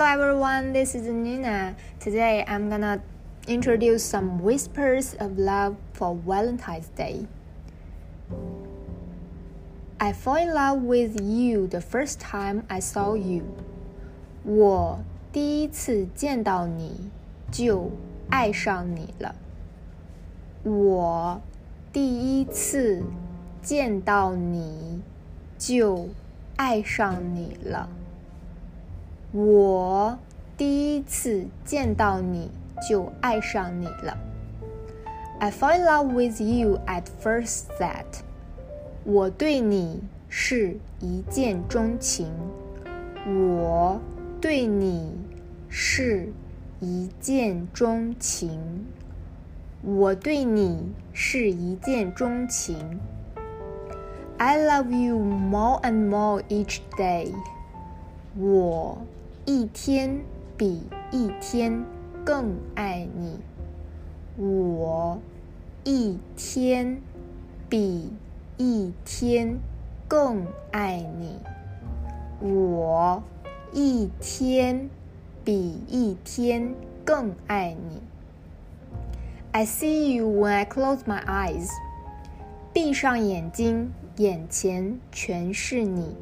Hello everyone, this is Nina. Today I'm gonna introduce some whispers of love for Valentine's Day. I fall in love with you the first time I saw you. 我第一次见到你就爱上你了。我第一次见到你就爱上你了。 我第一次见到你就爱上你了。I fall in love with you at first sight。我对你是一见钟情。我对你是一见钟情。我对你是一见钟情。I love you more and more each day。我。一天比一天更爱你，我一天比一天更爱你，我一天比一天更爱你。I see you when I close my eyes，闭上眼睛，眼前全是你。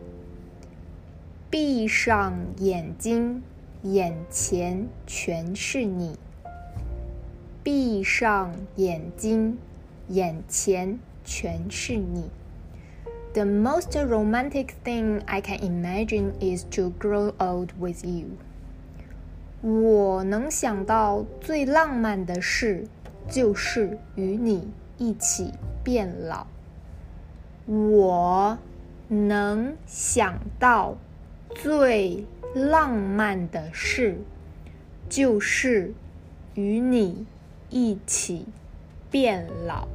闭上眼睛，眼前全是你。闭上眼睛，眼前全是你。The most romantic thing I can imagine is to grow old with you。我能想到最浪漫的事，就是与你一起变老。我能想到。最浪漫的事，就是与你一起变老。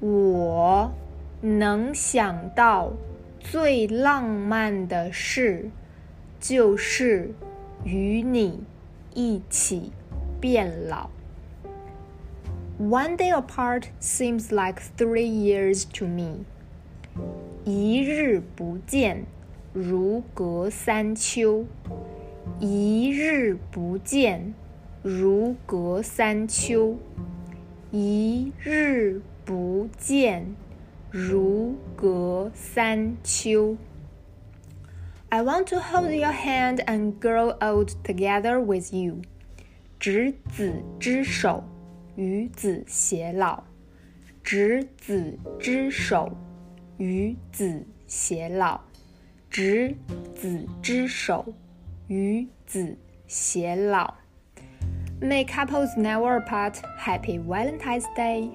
我能想到最浪漫的事，就是与你一起变老。One day apart seems like three years to me。一日不见。如隔三秋，一日不见，如隔三秋，一日不见，如隔三秋。I want to hold your hand and grow old together with you。执子之手，与子偕老。执子之手，与子偕老。 执子之手，与子偕老。May couples never part. Happy Valentine's Day.